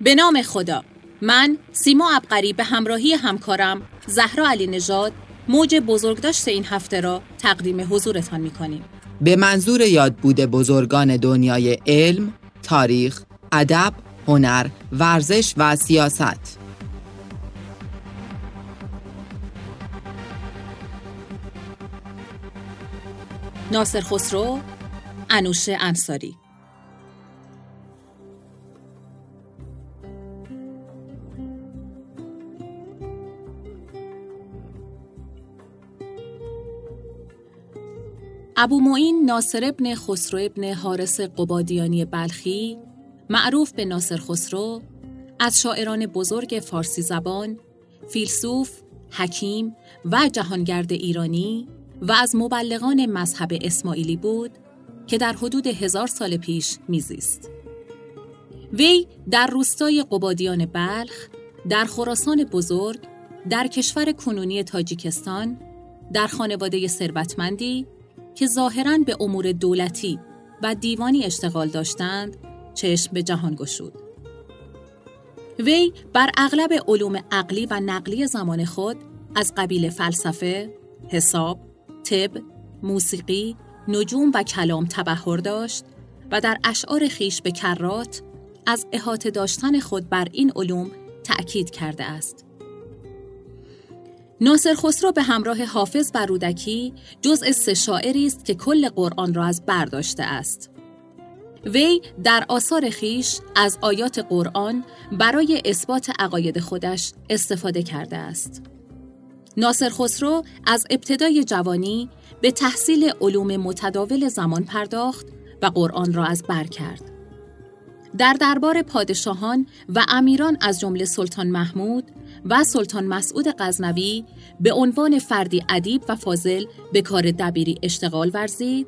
به نام خدا. من سیما ابقری به همراهی همکارم زهرا علی نژاد موج بزرگداشت این هفته را تقدیم حضورتان می کنیم. به منظور یاد بوده بزرگان دنیای علم، تاریخ، ادب، هنر، ورزش و سیاست. ناصر خسرو انوش انصاری. ابو معین ناصر ابن خسرو ابن حارس قبادیانی بلخی معروف به ناصر خسرو از شاعران بزرگ فارسی زبان، فیلسوف، حکیم و جهانگرد ایرانی و از مبلغان مذهب اسماعیلی بود که در حدود هزار سال پیش میزیست. وی در روستای قبادیان بلخ، در خراسان بزرگ، در کشور کنونی تاجیکستان، در خانواده ثروتمندی که ظاهرا به امور دولتی و دیوانی اشتغال داشتند، چشم به جهان گشود. وی بر اغلب علوم عقلی و نقلی زمان خود از قبیل فلسفه، حساب، طب، موسیقی، نجوم و کلام تبهر داشت و در اشعار خیش به کرات از احاطه داشتن خود بر این علوم تأکید کرده است. ناصر خسرو به همراه حافظ و رودکی جزء سه شاعری است که کل قرآن را از برداشته است. وی در آثار خیش از آیات قرآن برای اثبات عقاید خودش استفاده کرده است. ناصر خسرو از ابتدای جوانی به تحصیل علوم متداول زمان پرداخت و قرآن را از بر کرد. در دربار پادشاهان و امیران از جمله سلطان محمود و سلطان مسعود غزنوی به عنوان فردی ادیب و فاضل به کار دبیری اشتغال ورزید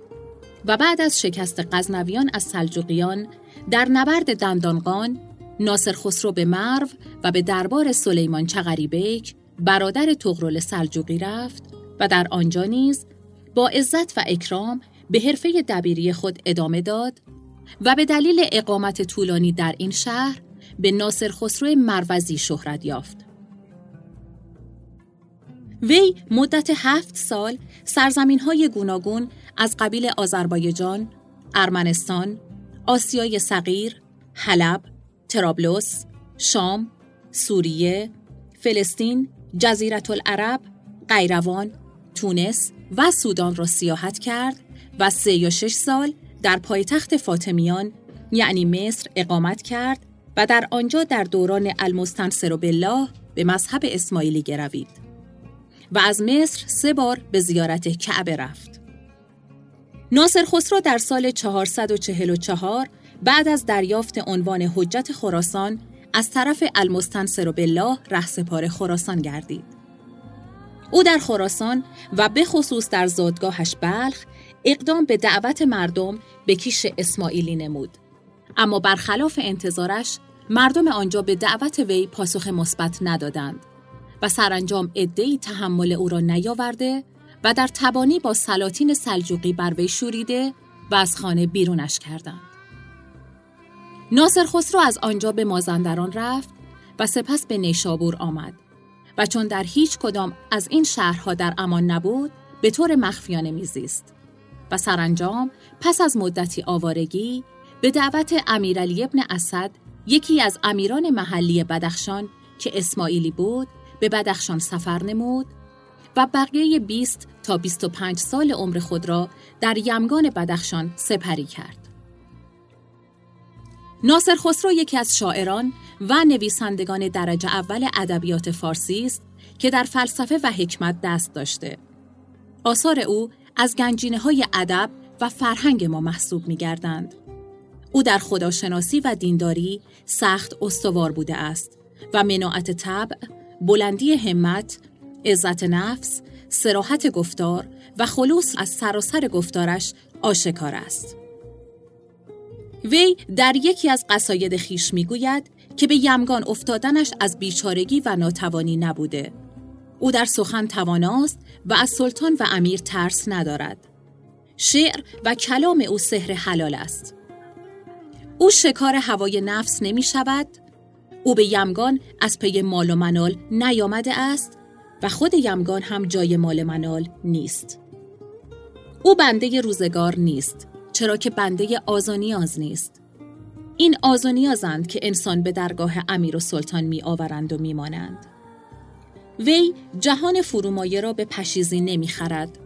و بعد از شکست غزنویان از سلجوقیان در نبرد دندانقان ناصر خسرو به مرو و به دربار سلیمان چغری بیک برادر تغرل سلجوقی رفت و در آنجا نیز با عزت و اکرام به حرفه دبیری خود ادامه داد و به دلیل اقامت طولانی در این شهر به ناصر خسرو مروزی شهرت یافت. وی مدت هفت سال سرزمین های گوناگون از قبیل آذربایجان، ارمنستان، آسیای صغیر، حلب، ترابلوس، شام، سوریه، فلسطین، جزیرت العرب، قیروان، تونس و سودان را سیاحت کرد و سه یا شش سال در پایتخت فاطمیان یعنی مصر اقامت کرد و در آنجا در دوران المستنصر بالله به مذهب اسماعیلی گروید. و از مصر سه بار به زیارت کعبه رفت. ناصر خسرو در سال 444 بعد از دریافت عنوان حجت خراسان از طرف المستنصر بالله رهسپار خراسان گردید. او در خراسان و به خصوص در زادگاهش بلخ اقدام به دعوت مردم به کیش اسماعیلی نمود. اما برخلاف انتظارش مردم آنجا به دعوت وی پاسخ مثبت ندادند و سرانجام عدهای تحمل او را نیاورده و در تبانی با سلاطین سلجوقی بر وی شوریده و از خانه بیرونش کردند. ناصر خسرو از آنجا به مازندران رفت و سپس به نیشابور آمد و چون در هیچ کدام از این شهرها در امان نبود به طور مخفیانه میزیست و سرانجام پس از مدتی آوارگی به دعوت امیرعلی ابن اسد یکی از امیران محلی بدخشان که اسماعیلی بود به بدخشان سفر نمود و بقیه 20 تا 25 سال عمر خود را در یمگان بدخشان سپری کرد. ناصر خسرو یکی از شاعران و نویسندگان درجه اول ادبیات فارسی است که در فلسفه و حکمت دست داشته. آثار او از گنجینه های ادب و فرهنگ ما محسوب می گردند. او در خداشناسی و دینداری سخت استوار بوده است و مناعت طبع، بلندی همت، عزت نفس، سراحت گفتار و خلوص از سراسر گفتارش آشکار است. وی در یکی از قصاید خیش می‌گوید که به یمگان افتادنش از بیچارگی و ناتوانی نبوده. او در سخن تواناست و از سلطان و امیر ترس ندارد. شعر و کلام او سحر حلال است. او شکار هوای نفس نمی شود او به یمگان از پی مال و منال نیامده است و خود یمگان هم جای مال منال نیست. او بنده روزگار نیست چرا که بنده آزانیاز نیست. این آزانیازند که انسان به درگاه امیر و سلطان می آورند و می مانند. وی جهان فرومایه را به پشیزی نمی خرد.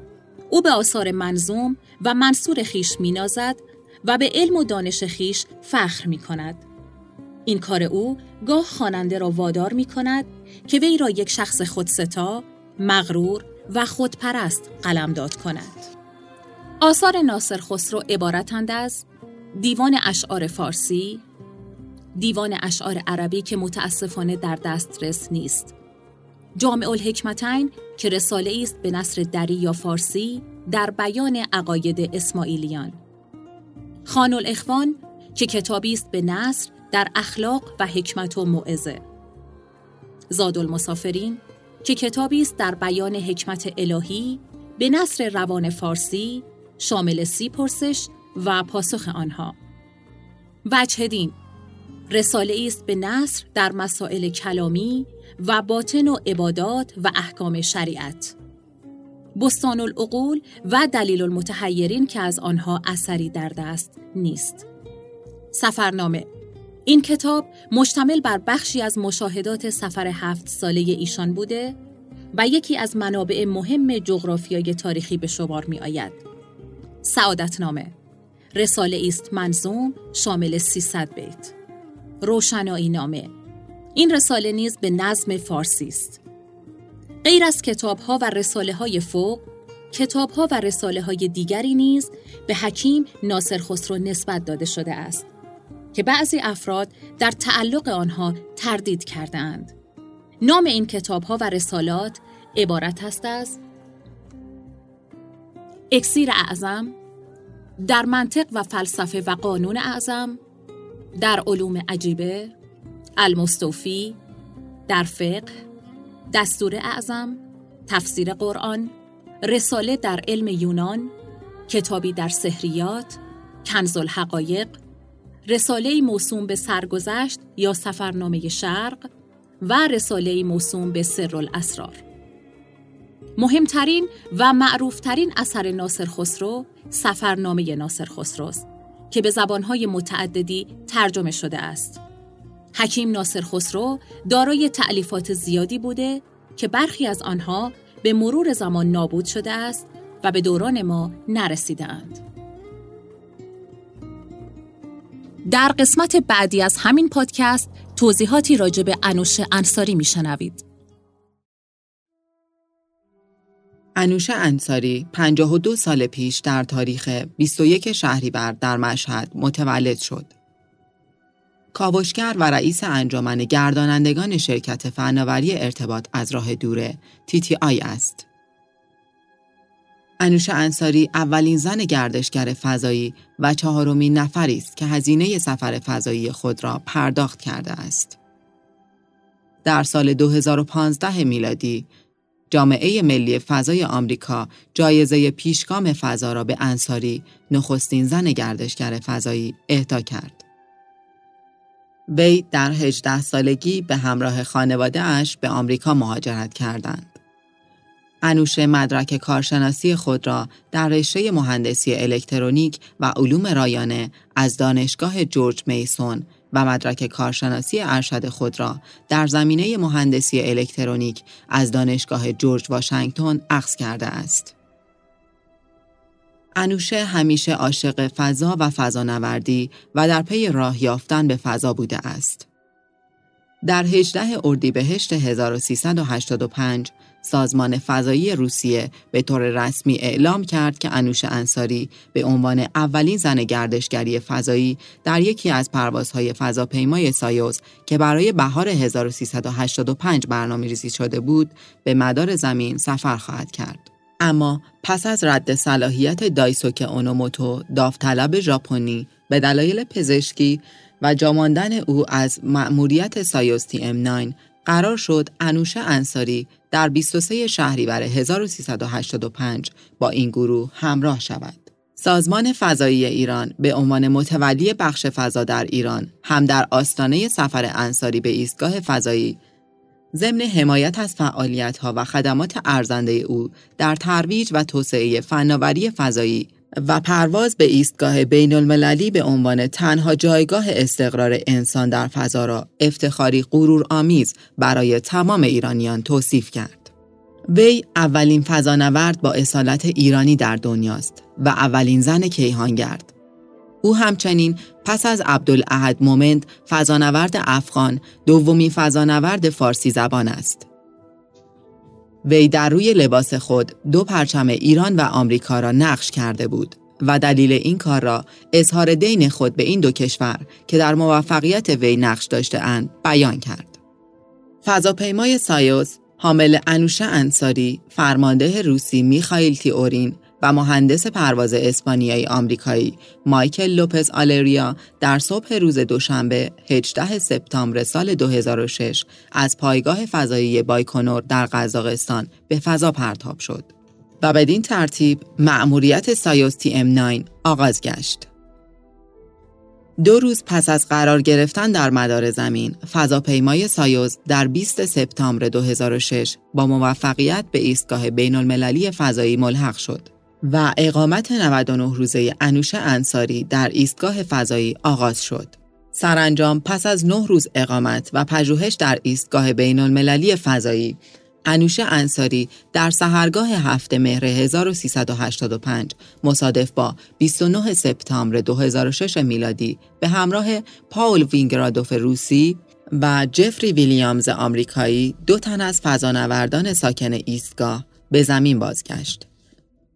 او به آثار منظوم و منصور خیش می نازد و به علم و دانش خیش فخر می کند. این کار او گاه خواننده را وادار می کند که وی را یک شخص خودستا، مغرور و خودپرست قلمداد کند. آثار ناصر خسرو عبارتند از دیوان اشعار فارسی، دیوان اشعار عربی که متاسفانه در دسترس نیست، جامع الحکمتین که رساله است به نصر دری یا فارسی در بیان عقاید اسماعیلیان، خان الاخوان که کتابی است به نصر در اخلاق و حکمت و موعظه. زاد المسافرین که کتابی است در بیان حکمت الهی به نصر روان فارسی شامل سی پرسش و پاسخ آنها. وجه دین رساله است به نصر در مسائل کلامی و باطن و عبادات و احکام شریعت. بستان العقول و دلیل المتحیرین که از آنها اثری در دست نیست. سفرنامه این کتاب مشتمل بر بخشی از مشاهدات سفر هفت ساله ایشان بوده و یکی از منابع مهم جغرافیای تاریخی به شمار می آید. سعادتنامه رساله است منظوم شامل 300 بیت. روشنایی نامه این رساله نیز به نظم فارسی است. غیر از کتاب ها و رساله های فوق، کتاب ها و رساله های دیگری نیز به حکیم ناصر خسرو نسبت داده شده است. که بعضی افراد در تعلق آنها تردید کردند. نام این کتاب ها و رسالات عبارت است از اکسیر اعظم در منطق و فلسفه و قانون اعظم در علوم عجیبه المستوفی در فقه دستور اعظم تفسیر قرآن رساله در علم یونان کتابی در سحریات کنز الحقایق رساله موسوم به سرگذشت یا سفرنامه شرق و رساله موسوم به سر الاسرار. مهمترین و معروفترین اثر ناصر خسرو سفرنامه ناصر خسرو است که به زبانهای متعددی ترجمه شده است. حکیم ناصر خسرو دارای تعلیفات زیادی بوده که برخی از آنها به مرور زمان نابود شده است و به دوران ما نرسیده در قسمت بعدی از همین پادکست توضیحاتی راجع به انوش انصاری میشنوید. انوش انصاری 52 سال پیش در تاریخ 21 شهریور در مشهد متولد شد. کاوشگر و رئیس انجمن گردانندگان شرکت فناوری ارتباط از راه دوره آی است. انوش انصاری اولین زن گردشگر فضایی و چهارمین نفری است که هزینه سفر فضایی خود را پرداخت کرده است. در سال 2015 میلادی جامعه ملی فضای آمریکا جایزه پیشگام فضا را به انصاری نخستین زن گردشگر فضایی اهدا کرد. وی در 18 سالگی به همراه خانواده اش به آمریکا مهاجرت کردند. انوشه مدرک کارشناسی خود را در رشته مهندسی الکترونیک و علوم رایانه از دانشگاه جورج میسون و مدرک کارشناسی ارشد خود را در زمینه مهندسی الکترونیک از دانشگاه جورج واشنگتن اخذ کرده است. انوشه همیشه عاشق فضا و فضانوردی و در پی راه یافتن به فضا بوده است. در 18 اردیبهشت 1385 سازمان فضایی روسیه به طور رسمی اعلام کرد که انوش انصاری به عنوان اولین زن گردشگری فضایی در یکی از پروازهای فضاپیمای سایوز که برای بهار 1385 برنامه ریزی شده بود به مدار زمین سفر خواهد کرد. اما پس از رد صلاحیت دایسوکه انوموتو داوطلب ژاپنی به دلایل پزشکی و جاماندن او از مأموریت سایوز TM 9 قرار شد انوشه انصاری در 23 شهریور 1385 با این گروه همراه شود. سازمان فضایی ایران به عنوان متولی بخش فضا در ایران هم در آستانه سفر انصاری به ایستگاه فضایی ضمن حمایت از فعالیت‌ها و خدمات ارزنده او در ترویج و توسعه فناوری فضایی و پرواز به ایستگاه بین المللی به عنوان تنها جایگاه استقرار انسان در فضا را افتخاری غرور آمیز برای تمام ایرانیان توصیف کرد. وی اولین فضانورد با اصالت ایرانی در دنیاست و اولین زن کیهانگرد. او همچنین پس از عبدالاحد مومند فضانورد افغان دومی فضانورد فارسی زبان است. وی در روی لباس خود دو پرچم ایران و آمریکا را نقش کرده بود و دلیل این کار را اظهار دین خود به این دو کشور که در موفقیت وی نقش داشته اند بیان کرد. فضاپیمای سایوس حامل انوشه انصاری، فرمانده روسی میخائیل تیورین و مهندس پرواز اسپانیایی آمریکایی مایکل لوپز آلگریا در صبح روز دوشنبه 18 سپتامبر سال 2006 از پایگاه فضایی بایکونور در قزاقستان به فضا پرتاب شد و بدین ترتیب مأموریت سایوز TMA 9 آغاز گشت. دو روز پس از قرار گرفتن در مدار زمین، فضاپیمای سایوز در 20 سپتامبر 2006 با موفقیت به ایستگاه بین المللی فضایی ملحق شد و اقامت 99 روزه انوش انصاری در ایستگاه فضایی آغاز شد. سرانجام پس از 9 روز اقامت و پژوهش در ایستگاه بین المللی فضایی انوشه انصاری در سهرگاه هفته مهر 1385 مصادف با 29 سپتامبر 2006 میلادی به همراه پاول وینگرادوف روسی و جفری ویلیامز آمریکایی دو تن از فضانوردان ساکن ایستگاه به زمین بازگشت.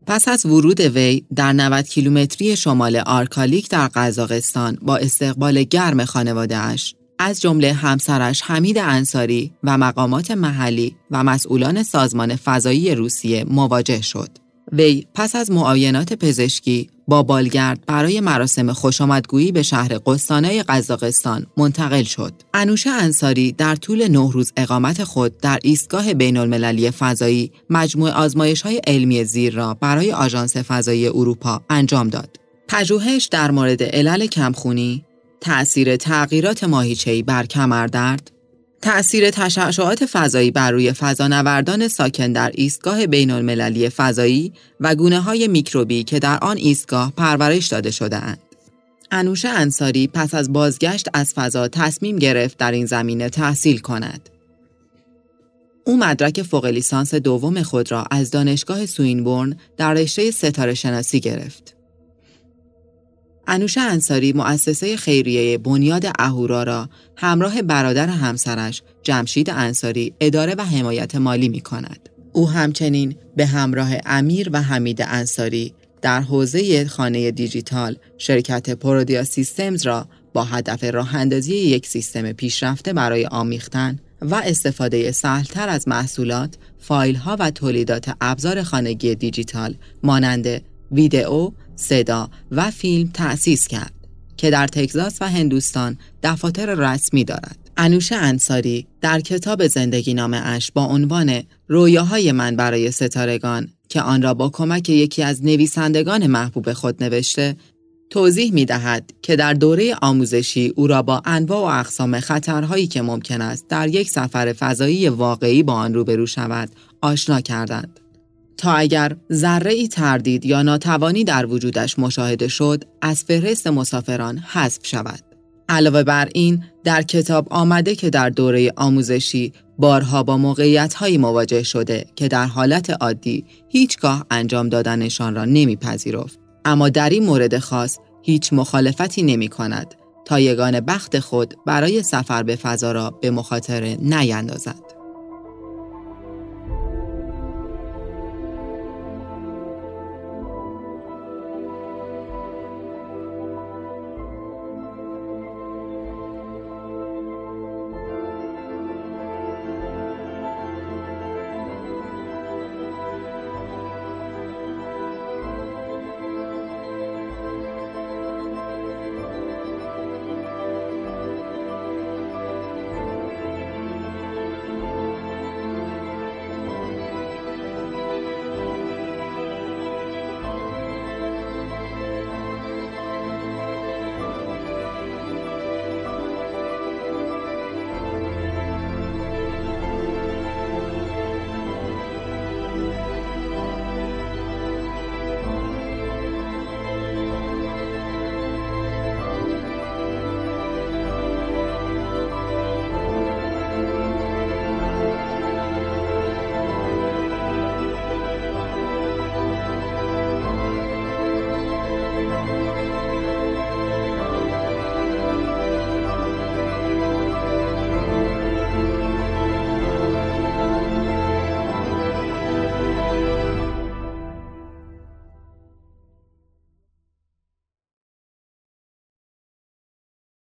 پس از ورود وی در 90 کیلومتری شمال آرکالیک در قزاقستان با استقبال گرم خانواده اش از جمله همسرش حمید انصاری و مقامات محلی و مسئولان سازمان فضایی روسیه مواجه شد. وی پس از معاینات پزشکی با بالگرد برای مراسم خوشامدگویی به شهر قستانای قزاقستان منتقل شد. انوشه انصاری در طول نه روز اقامت خود در ایستگاه بین المللی فضایی مجموعه آزمایش های علمی زیر را برای آژانس فضایی اروپا انجام داد. پژوهش در مورد علل کمخونی، تأثیر تغییرات ماهیچه‌ای بر کمردرد، تأثیر تشعشعات فضایی بر روی فضانوردان ساکن در ایستگاه بین المللی فضایی و گونه های میکروبی که در آن ایستگاه پرورش داده شده اند. انوشه انصاری پس از بازگشت از فضا تصمیم گرفت در این زمینه تحصیل کند. او مدرک فوق لیسانس دوم خود را از دانشگاه سوینبورن در رشته ستاره شناسی گرفت. انوشه انصاری مؤسسه خیریه بنیاد اهورا را همراه برادر همسرش جمشید انصاری اداره و حمایت مالی می کند. او همچنین به همراه امیر و حمید انصاری در حوزه خانه دیجیتال شرکت پرودیا سیستمز را با هدف راه اندازی یک سیستم پیشرفته برای آمیختن و استفاده سهلتر از محصولات، فایل ها و تولیدات ابزار خانگی دیجیتال مانند ویدئو، صدا و فیلم تأسیس کرد که در تگزاس و هندوستان دفاتر رسمی دارد. انوشه انصاری در کتاب زندگی نامه اش با عنوان رویاهای من برای ستارگان که آن را با کمک یکی از نویسندگان محبوب خود نوشته توضیح می دهد که در دوره آموزشی او را با انواع و اقسام خطرهایی که ممکن است در یک سفر فضایی واقعی با آن روبرو شود آشنا کردند. تا اگر ذره ای تردید یا ناتوانی در وجودش مشاهده شد از فهرست مسافران حذف شود. علاوه بر این در کتاب آمده که در دوره آموزشی بارها با موقعیت مواجه شده که در حالت عادی هیچگاه انجام دادنشان را نمیپذیرفت اما در این مورد خاص هیچ مخالفتی نمی کند تا یگان بخت خود برای سفر به فضا را به مخاطره نیندازد.